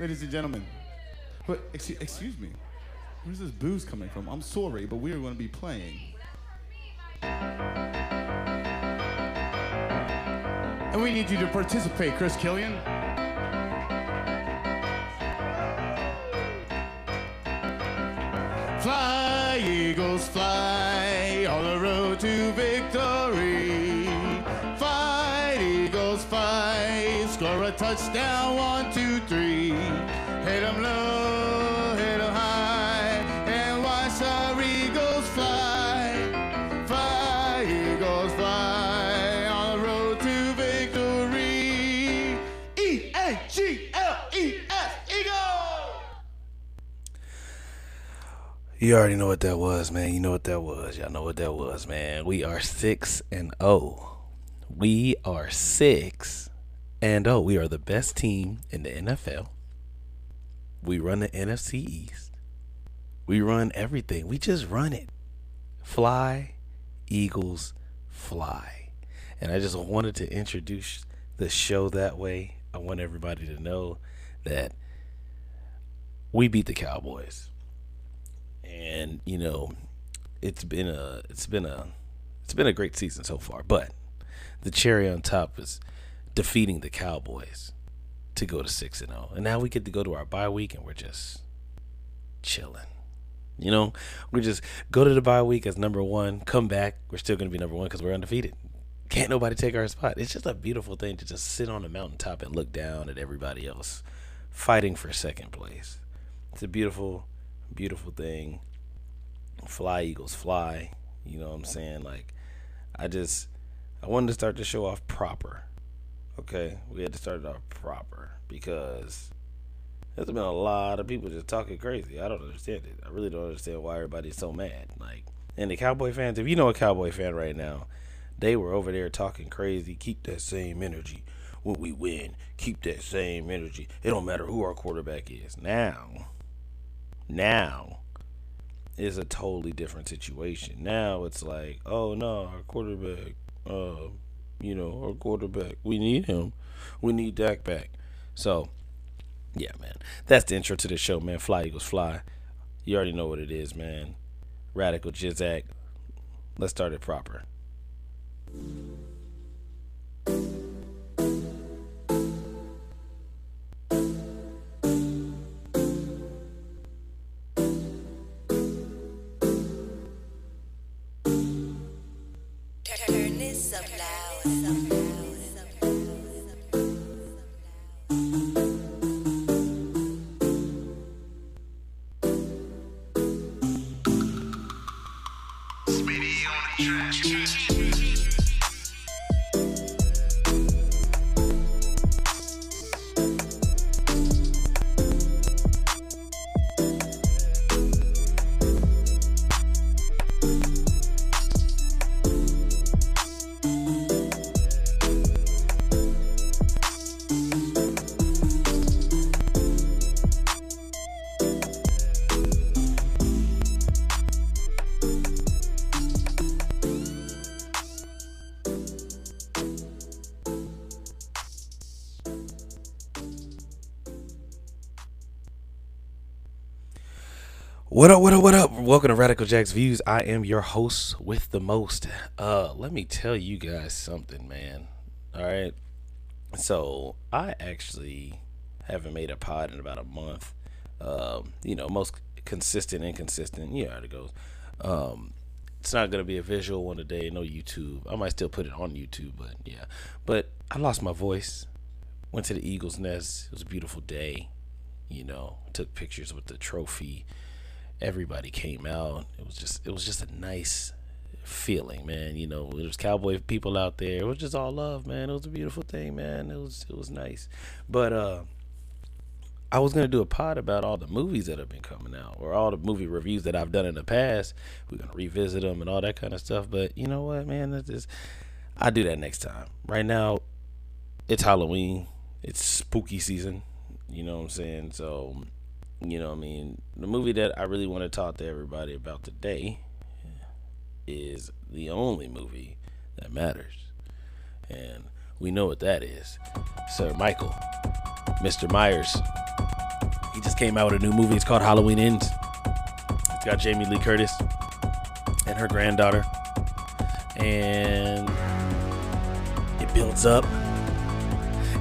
Ladies and gentlemen, but excuse, excuse me, where's this booze coming from? I'm sorry, but we are going to be playing. And we need you to participate, Chris Killian. Fly, Eagles, fly on the road to victory. Fight, Eagles, fight. Score a touchdown, one, two, three. You already know what that was, man. You know what that was. Y'all know what that was, man. We are six and oh. We are six and oh. We are the best team in the NFL. We run the NFC East. We run everything. We just run it. Fly, Eagles, fly. And I just wanted to introduce the show that way. I want everybody to know that we beat the Cowboys and you know it's been a it's been a it's been a great season so far but the cherry on top is defeating the cowboys to go to 6 and 0 and now we get to go to our bye week and we're just chilling. You know we just go to the bye week as number one come back we're still going to be number one because we're undefeated. Can't nobody take our spot. It's just a beautiful thing to just sit on a mountaintop and look down at everybody else fighting for second place. It's a beautiful beautiful thing. Fly Eagles fly. You know what I'm saying? Like I just I wanted to start the show off proper. Okay? We had to start it off proper because there's been a lot of people just talking crazy. I don't understand it. I really don't understand why everybody's so mad. Like and the Cowboy fans, if you know a Cowboy fan right now, they were over there talking crazy. Keep that same energy when we win. Keep that same energy. It don't matter who our quarterback is. Now now is a totally different situation. Now it's like, oh no, our quarterback, uh, you know, our quarterback, we need him. We need Dak back. So, yeah, man. That's the intro to the show, man. Fly Eagles Fly. You already know what it is, man. Radical Jizak. Let's start it proper. Up What up, what up, what up? Welcome to Radical Jack's Views. I am your host with the most. Uh, let me tell you guys something, man. All right. So, I actually haven't made a pod in about a month. Um, you know, most consistent, inconsistent. Know how it goes. Um, it's not gonna be a visual one today, no YouTube. I might still put it on YouTube, but yeah. But I lost my voice. Went to the Eagles Nest. It was a beautiful day. You know, took pictures with the trophy everybody came out. It was just it was just a nice feeling, man. You know, there was cowboy people out there. It was just all love, man. It was a beautiful thing, man. It was it was nice. But uh I was gonna do a pod about all the movies that have been coming out, or all the movie reviews that I've done in the past. We're gonna revisit them and all that kind of stuff. But you know what, man? It's just, I do that next time. Right now, it's Halloween. It's spooky season. You know what I'm saying? So you know I mean? The movie that I really want to talk to everybody about today is the only movie that matters. And we know what that is. Sir Michael, Mr. Myers, He just came out with a new movie. It's called Halloween Ends. It's got Jamie Lee Curtis and her granddaughter, and it builds up.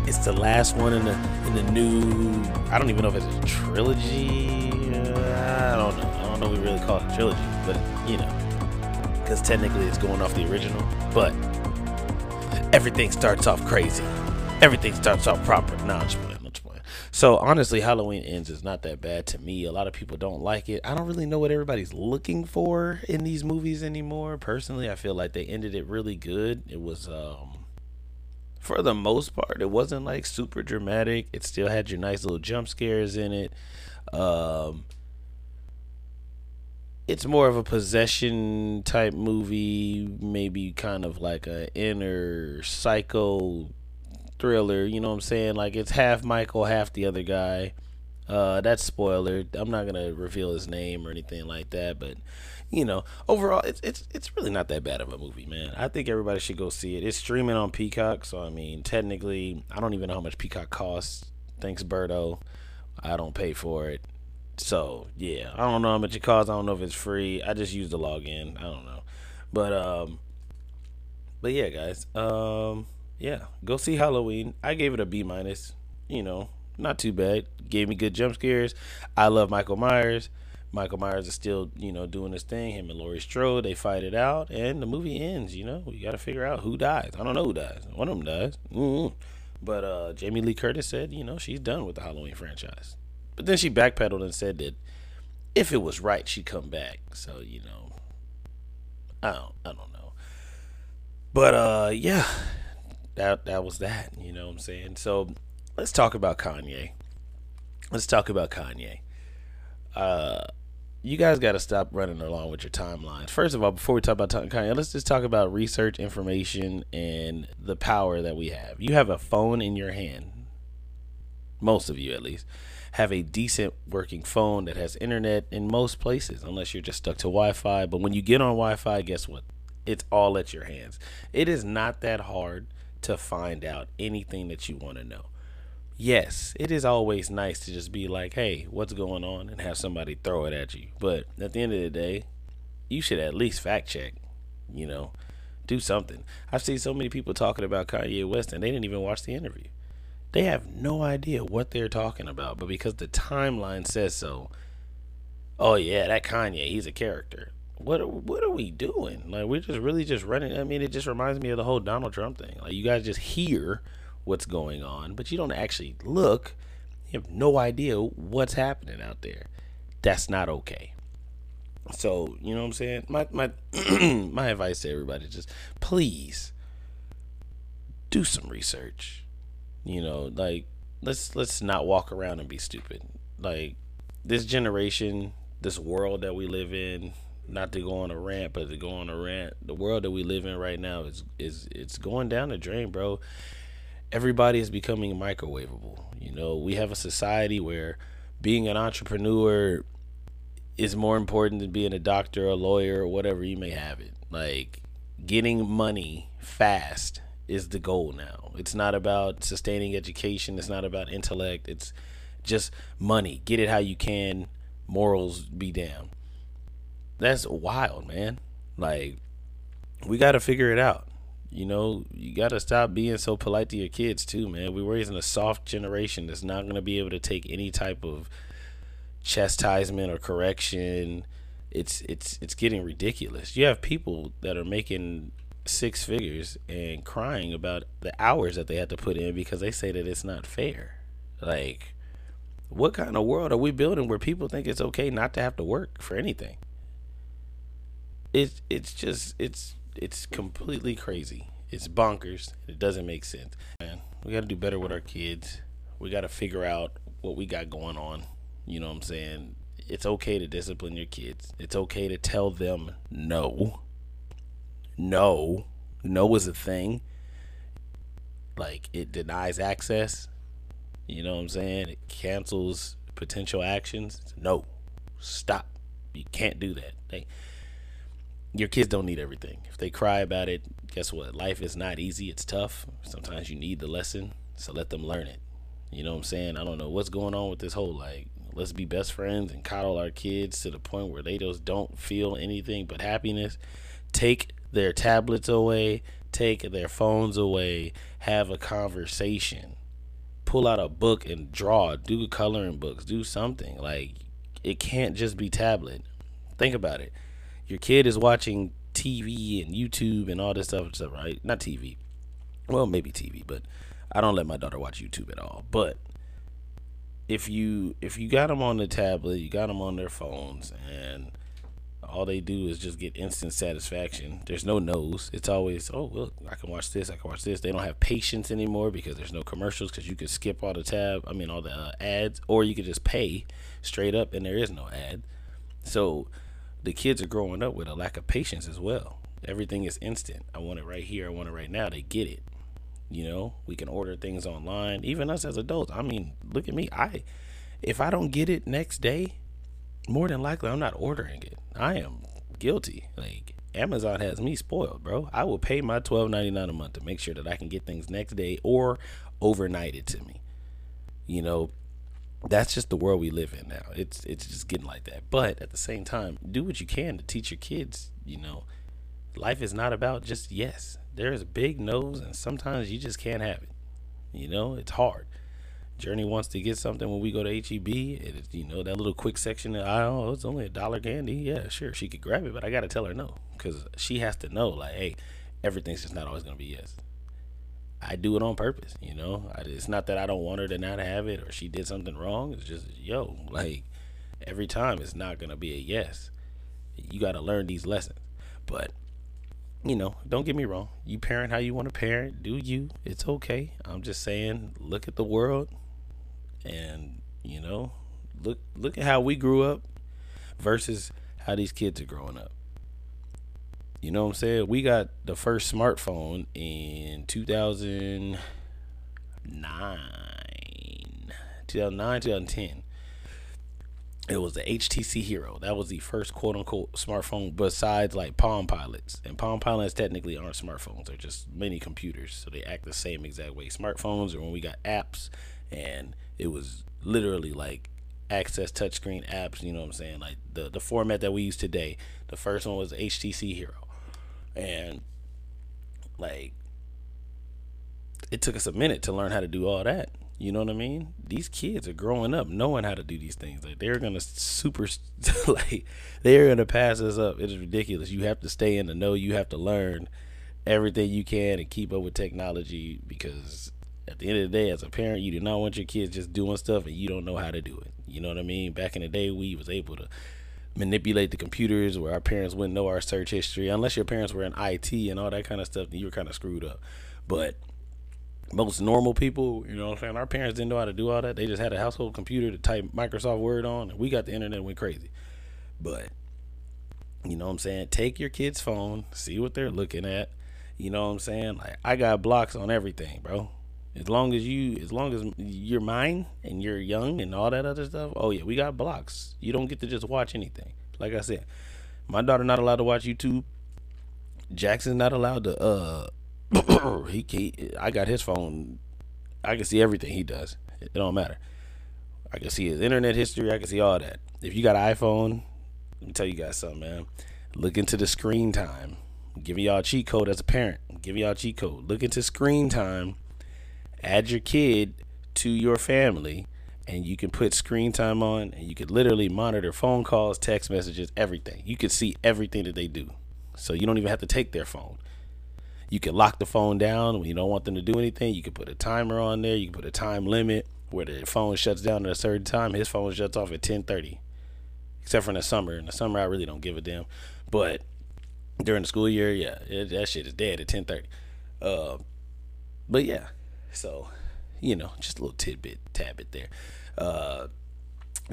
It's the last one in the the new. I don't even know if it's a trilogy. Uh, I don't know. I don't know. We really call it a trilogy, but you know, because technically it's going off the original. But everything starts off crazy. Everything starts off proper. Nah, I'm just playing. I'm just playing. So honestly, Halloween Ends is not that bad to me. A lot of people don't like it. I don't really know what everybody's looking for in these movies anymore. Personally, I feel like they ended it really good. It was um for the most part, it wasn't like super dramatic. It still had your nice little jump scares in it. Um, it's more of a possession type movie, maybe kind of like a inner psycho thriller. You know what I'm saying? Like it's half Michael, half the other guy. Uh, that's spoiler. I'm not gonna reveal his name or anything like that, but you know, overall, it's it's it's really not that bad of a movie, man. I think everybody should go see it. It's streaming on Peacock, so I mean, technically, I don't even know how much Peacock costs. Thanks, Berto. I don't pay for it. So yeah, I don't know how much it costs. I don't know if it's free. I just use the login. I don't know, but um, but yeah, guys, um, yeah, go see Halloween. I gave it a B minus. You know, not too bad. Gave me good jump scares. I love Michael Myers. Michael Myers is still, you know, doing his thing. Him and Laurie Strode, they fight it out, and the movie ends. You know, we got to figure out who dies. I don't know who dies. One of them dies. Mm-hmm. But uh, Jamie Lee Curtis said, you know, she's done with the Halloween franchise. But then she backpedaled and said that if it was right, she'd come back. So you know, I don't, I don't know. But uh, yeah, that that was that. You know what I'm saying? So let's talk about Kanye. Let's talk about Kanye. Uh, you guys got to stop running along with your timelines. First of all, before we talk about Kanye, let's just talk about research, information, and the power that we have. You have a phone in your hand, most of you at least, have a decent working phone that has internet in most places, unless you're just stuck to Wi Fi. But when you get on Wi Fi, guess what? It's all at your hands. It is not that hard to find out anything that you want to know. Yes, it is always nice to just be like, hey, what's going on? And have somebody throw it at you. But at the end of the day, you should at least fact check, you know, do something. I've seen so many people talking about Kanye West and they didn't even watch the interview. They have no idea what they're talking about, but because the timeline says so, oh yeah, that Kanye, he's a character. What what are we doing? Like we're just really just running. I mean, it just reminds me of the whole Donald Trump thing. Like you guys just hear what's going on, but you don't actually look. You have no idea what's happening out there. That's not okay. So, you know what I'm saying? My my my advice to everybody just please do some research. You know, like let's let's not walk around and be stupid. Like this generation, this world that we live in, not to go on a rant, but to go on a rant, the world that we live in right now is is it's going down the drain, bro everybody is becoming microwavable. You know, we have a society where being an entrepreneur is more important than being a doctor, a lawyer, or whatever you may have it. Like getting money fast is the goal now. It's not about sustaining education, it's not about intellect, it's just money. Get it how you can, morals be damned. That's wild, man. Like we got to figure it out you know, you got to stop being so polite to your kids too, man. We're raising a soft generation that's not going to be able to take any type of chastisement or correction. It's it's it's getting ridiculous. You have people that are making six figures and crying about the hours that they had to put in because they say that it's not fair. Like what kind of world are we building where people think it's okay not to have to work for anything? It's it's just it's it's completely crazy. It's bonkers. It doesn't make sense. Man, we got to do better with our kids. We got to figure out what we got going on. You know what I'm saying? It's okay to discipline your kids. It's okay to tell them no. No. No is a thing. Like it denies access. You know what I'm saying? It cancels potential actions. No. Stop. You can't do that. They your kids don't need everything. If they cry about it, guess what? Life is not easy. It's tough. Sometimes you need the lesson, so let them learn it. You know what I'm saying? I don't know what's going on with this whole like Let's be best friends and coddle our kids to the point where they just don't feel anything but happiness. Take their tablets away, take their phones away, have a conversation. Pull out a book and draw, do coloring books, do something. Like it can't just be tablet. Think about it. Your kid is watching TV and YouTube and all this stuff, stuff, right? Not TV. Well, maybe TV, but I don't let my daughter watch YouTube at all. But if you if you got them on the tablet, you got them on their phones, and all they do is just get instant satisfaction. There's no nose. It's always, oh look, I can watch this, I can watch this. They don't have patience anymore because there's no commercials because you could skip all the tab. I mean all the uh, ads, or you could just pay straight up and there is no ad. So the kids are growing up with a lack of patience as well. Everything is instant. I want it right here. I want it right now. They get it. You know, we can order things online. Even us as adults. I mean, look at me. I if I don't get it next day, more than likely I'm not ordering it. I am guilty. Like Amazon has me spoiled, bro. I will pay my twelve ninety nine a month to make sure that I can get things next day or overnight it to me. You know, that's just the world we live in now. It's it's just getting like that. But at the same time, do what you can to teach your kids, you know, life is not about just yes there's big no's, and sometimes you just can't have it. You know, it's hard. Journey wants to get something when we go to HEB. It, you know, that little quick section of aisle, oh, it's only a dollar candy. Yeah, sure, she could grab it, but I got to tell her no because she has to know, like, hey, everything's just not always going to be yes. I do it on purpose, you know. I, it's not that I don't want her to not have it or she did something wrong. It's just, yo, like, every time it's not to be a yes. You got to learn these lessons. But you know, don't get me wrong. You parent how you want to parent. Do you? It's okay. I'm just saying, look at the world, and you know, look look at how we grew up versus how these kids are growing up. You know what I'm saying? We got the first smartphone in 2009, 2009, 2010 it was the HTC Hero. That was the first quote unquote smartphone besides like Palm Pilots. And Palm Pilots technically aren't smartphones, they're just mini computers. So they act the same exact way. Smartphones are when we got apps and it was literally like access touchscreen apps, you know what I'm saying? Like the, the format that we use today. The first one was HTC Hero. And like it took us a minute to learn how to do all that. You know what I mean? These kids are growing up knowing how to do these things. Like they're gonna super like they're gonna pass us up. It is ridiculous. You have to stay in the know. You have to learn everything you can and keep up with technology because at the end of the day, as a parent, you do not want your kids just doing stuff and you don't know how to do it. You know what I mean? Back in the day, we was able to manipulate the computers where our parents wouldn't know our search history unless your parents were in IT and all that kind of stuff. You were kind of screwed up. But most normal people, you know what I'm saying? Our parents didn't know how to do all that. They just had a household computer to type Microsoft Word on, and we got the internet and went crazy. But, you know what I'm saying? Take your kid's phone, see what they're looking at. You know what I'm saying? Like, I got blocks on everything, bro. As long as you, as long as you're mine and you're young and all that other stuff, oh yeah, we got blocks. You don't get to just watch anything. Like I said, my daughter not allowed to watch YouTube. Jackson not allowed to uh he, he, I got his phone. I can see everything he does. It don't matter. I can see his internet history. I can see all that. If you got an iPhone, let me tell you guys something, man. Look into the screen time. I'm y'all a cheat code as a parent. I'm y'all a cheat code. Look into screen time. Add your kid to your family, and you can put screen time on, and you can literally monitor phone calls, text messages, everything. You can see everything that they do. So you don't even have to take their phone. You can lock the phone down when you don't want them to do anything. You can put a timer on there. You can put a time limit where the phone shuts down at a certain time. His phone shuts off at 10:30, except for in the summer. In the summer, I really don't give a damn. But during the school year, yeah, it, that shit is dead at 10:30. Uh, but yeah, so you know, just a little tidbit, tabit there. Uh,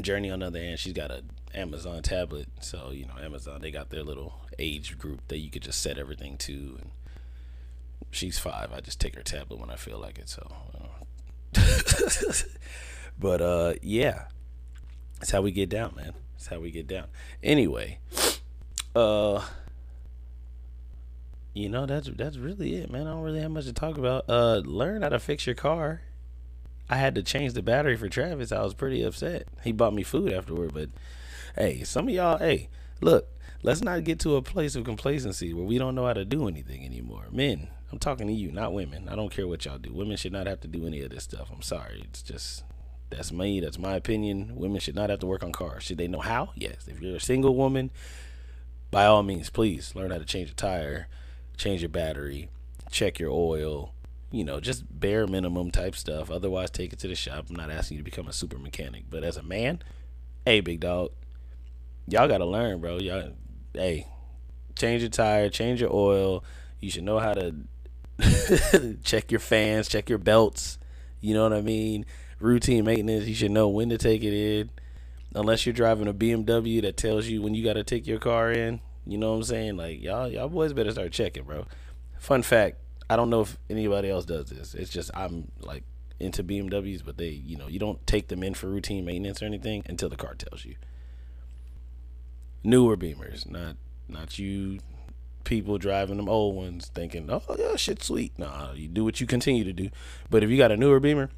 Journey on the other hand, she's got a Amazon tablet, so you know, Amazon they got their little age group that you could just set everything to and she's five. I just take her tablet when I feel like it. So, uh. but uh, yeah, that's how we get down, man. That's how we get down. Anyway, uh, you know that's that's really it, man. I don't really have much to talk about. Uh, learn how to fix your car. I had to change the battery for Travis, I was pretty upset. He bought me food afterward, but hey, some of y'all, hey, look, let's not get to a place of complacency where we don't know how to do anything anymore. Men, I'm talking to you, not women. I don't care what y'all do. Women should not have to do any of this stuff. I'm sorry. It's just that's me. That's my opinion. Women should not have to work on cars. Should they know how? Yes. If you're a single woman, by all means, please learn how to change a tire, change your battery, check your oil, you know, just bare minimum type stuff. Otherwise, take it to the shop. I'm not asking you to become a super mechanic, but as a man, hey, big dog, y'all gotta learn, bro. Y'all, hey, change your tire, change your oil. You should know how to check your fans, check your belts. You know what I mean? Routine maintenance. You should know when to take it in. Unless you're driving a BMW that tells you when you got to take your car in. You know what I'm saying? Like y'all, y'all boys better start checking, bro. Fun fact: I don't know if anybody else does this. It's just I'm like into BMWs, but they, you know, you don't take them in for routine maintenance or anything until the car tells you. Newer Beamers, not not you people driving them old ones thinking, oh yeah, shit sweet. Nah, you do what you continue to do. But if you got a newer Beamer,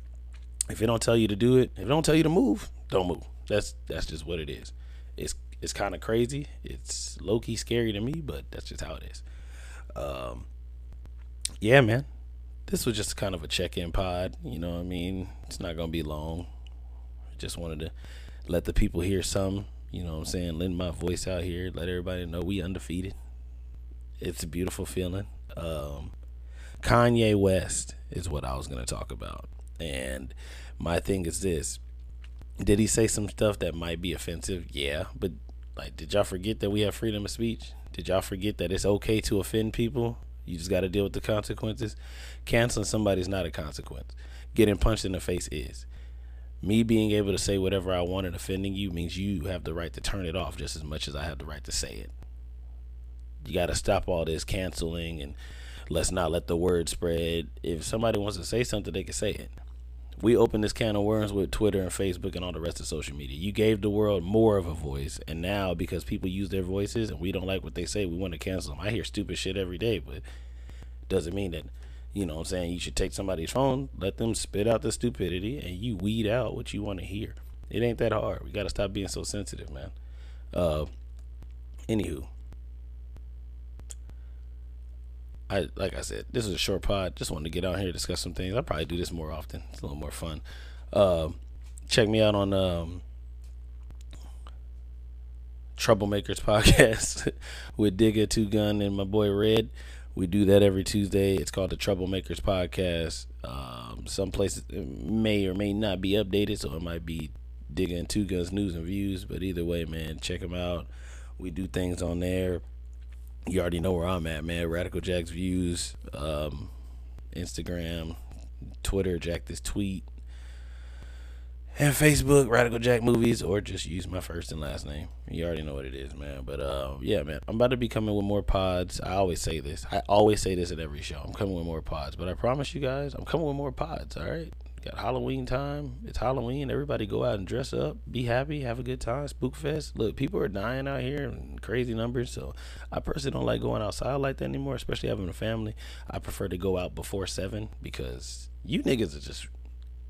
if it don't tell you to do it, if it don't tell you to move, don't move. That's that's just what it is. It's it's kind of crazy. It's low key scary to me, but that's just how it is. Um, yeah, man. This was just kind of a check in pod. You know what I mean? It's not gonna be long. Just wanted to let the people hear some. You know what I'm saying? Lend my voice out here. Let everybody know we undefeated. It's a beautiful feeling. Um, Kanye West is what I was gonna talk about, and my thing is this: Did he say some stuff that might be offensive? Yeah, but like, did y'all forget that we have freedom of speech? Did y'all forget that it's okay to offend people? You just got to deal with the consequences. Canceling somebody's not a consequence. Getting punched in the face is. Me being able to say whatever I want and offending you means you have the right to turn it off just as much as I have the right to say it. You got to stop all this canceling and let's not let the word spread. If somebody wants to say something, they can say it. We opened this can of worms with Twitter and Facebook and all the rest of social media. You gave the world more of a voice, and now because people use their voices and we don't like what they say, we want to cancel them. I hear stupid shit every day, but doesn't mean that you know what I'm saying you should take somebody's phone, let them spit out the stupidity, and you weed out what you want to hear. It ain't that hard. We gotta stop being so sensitive, man. Uh, anywho, I like I said, this is a short pod. Just wanted to get out here and discuss some things. I'll probably do this more often. It's a little more fun. Uh, check me out on um, Troublemakers podcast with Digga Two Gun and my boy Red. We do that every Tuesday. It's called the Troublemakers podcast. Um, some places may or may not be updated, so it might be Digga and Two Guns news and views. But either way, man, check them out. We do things on there you already know where I'm at, man. Radical Jack's views, um, Instagram, Twitter, Jack this tweet, and Facebook, Radical Jack movies, or just use my first and last name. You already know what it is, man. But uh, yeah, man, I'm about to be coming with more pods. I always say this. I always say this at every show. I'm coming with more pods, but I promise you guys, I'm coming with more pods. All right. Got Halloween time. It's Halloween. Everybody go out and dress up, be happy, have a good time. Spook fest. Look, people are dying out here in crazy numbers. So I personally don't like going outside like that anymore, especially having a family. I prefer to go out before seven because you niggas are just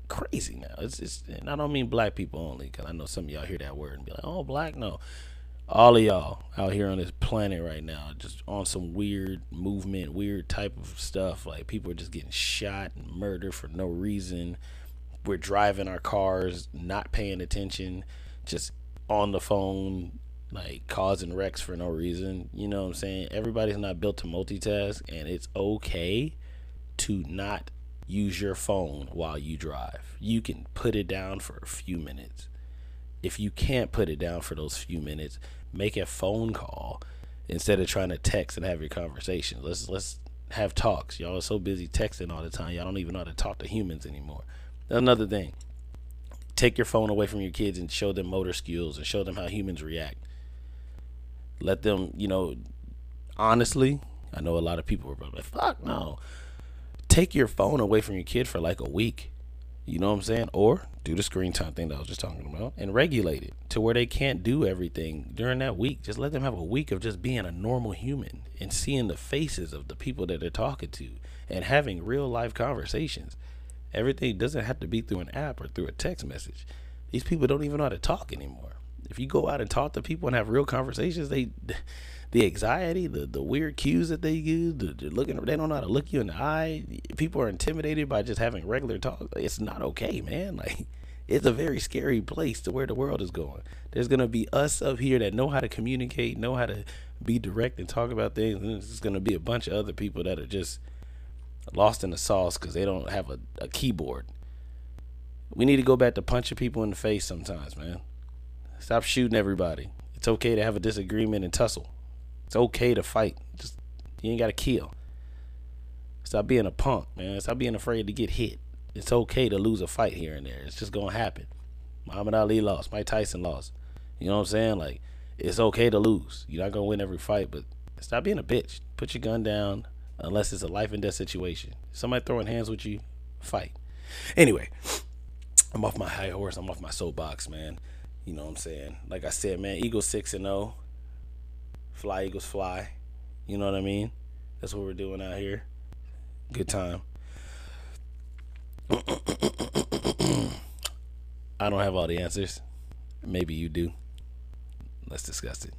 crazy now. It's just, and I don't mean black people only because I know some of y'all hear that word and be like, oh, black. No, all of y'all out here on this planet right now just on some weird movement weird type of stuff. Like people are just getting shot and murdered for no reason. We're driving our cars not paying attention just on the phone like causing wrecks for no reason. You know what i'm saying? Everybody's not built to multitask and it's okay to not use your phone while you drive. You can put it down for a few minutes if you can't put it down for those few minutes make a phone call instead of trying to text and have your conversation. Let's let's have talks. Y'all are so busy texting all the time. Y'all don't even know how to talk to humans anymore. Another thing. Take your phone away from your kids and show them motor skills and show them how humans react. Let them, you know, honestly, I know a lot of people were probably like, fuck no. Take your phone away from your kid for like a week you know what I'm saying? Or do the screen time thing that I was just talking about and regulate it to where they can't do everything during that week. Just let them have a week of just being a normal human and seeing the faces of the people that they're talking to and having real life conversations. Everything doesn't have to be through an app or through a text message. These people don't even know how to talk anymore. If you go out and talk to people and have real conversations, they the anxiety, the the weird cues that they use, the, the looking they don't know how to look you in the eye. People are intimidated by just having regular talk. It's not okay, man. Like it's a very scary place to where the world is going. There's gonna be us up here that know how to communicate, know how to be direct and talk about things, and there's gonna be a bunch of other people that are just lost in the sauce because they don't have a, a keyboard. We need to go back to punching people in the face sometimes, man. Stop shooting everybody. It's okay to have a disagreement and tussle. It's okay to fight. Just you ain't gotta kill. Stop being a punk, man. Stop being afraid to get hit. It's okay to lose a fight here and there. It's just gonna happen. Muhammad Ali lost. Mike Tyson lost. You know what I'm saying? Like, it's okay to lose. You're not gonna win every fight, but stop being a bitch. Put your gun down unless it's a life and death situation. Somebody throwing hands with you, fight. Anyway, I'm off my high horse. I'm off my soapbox, man. You know what I'm saying? Like I said, man, Eagle six and zero. Fly Eagles fly. You know what I mean? That's what we're doing out here. Good time. I don't have all the answers. Maybe you do. Let's discuss it.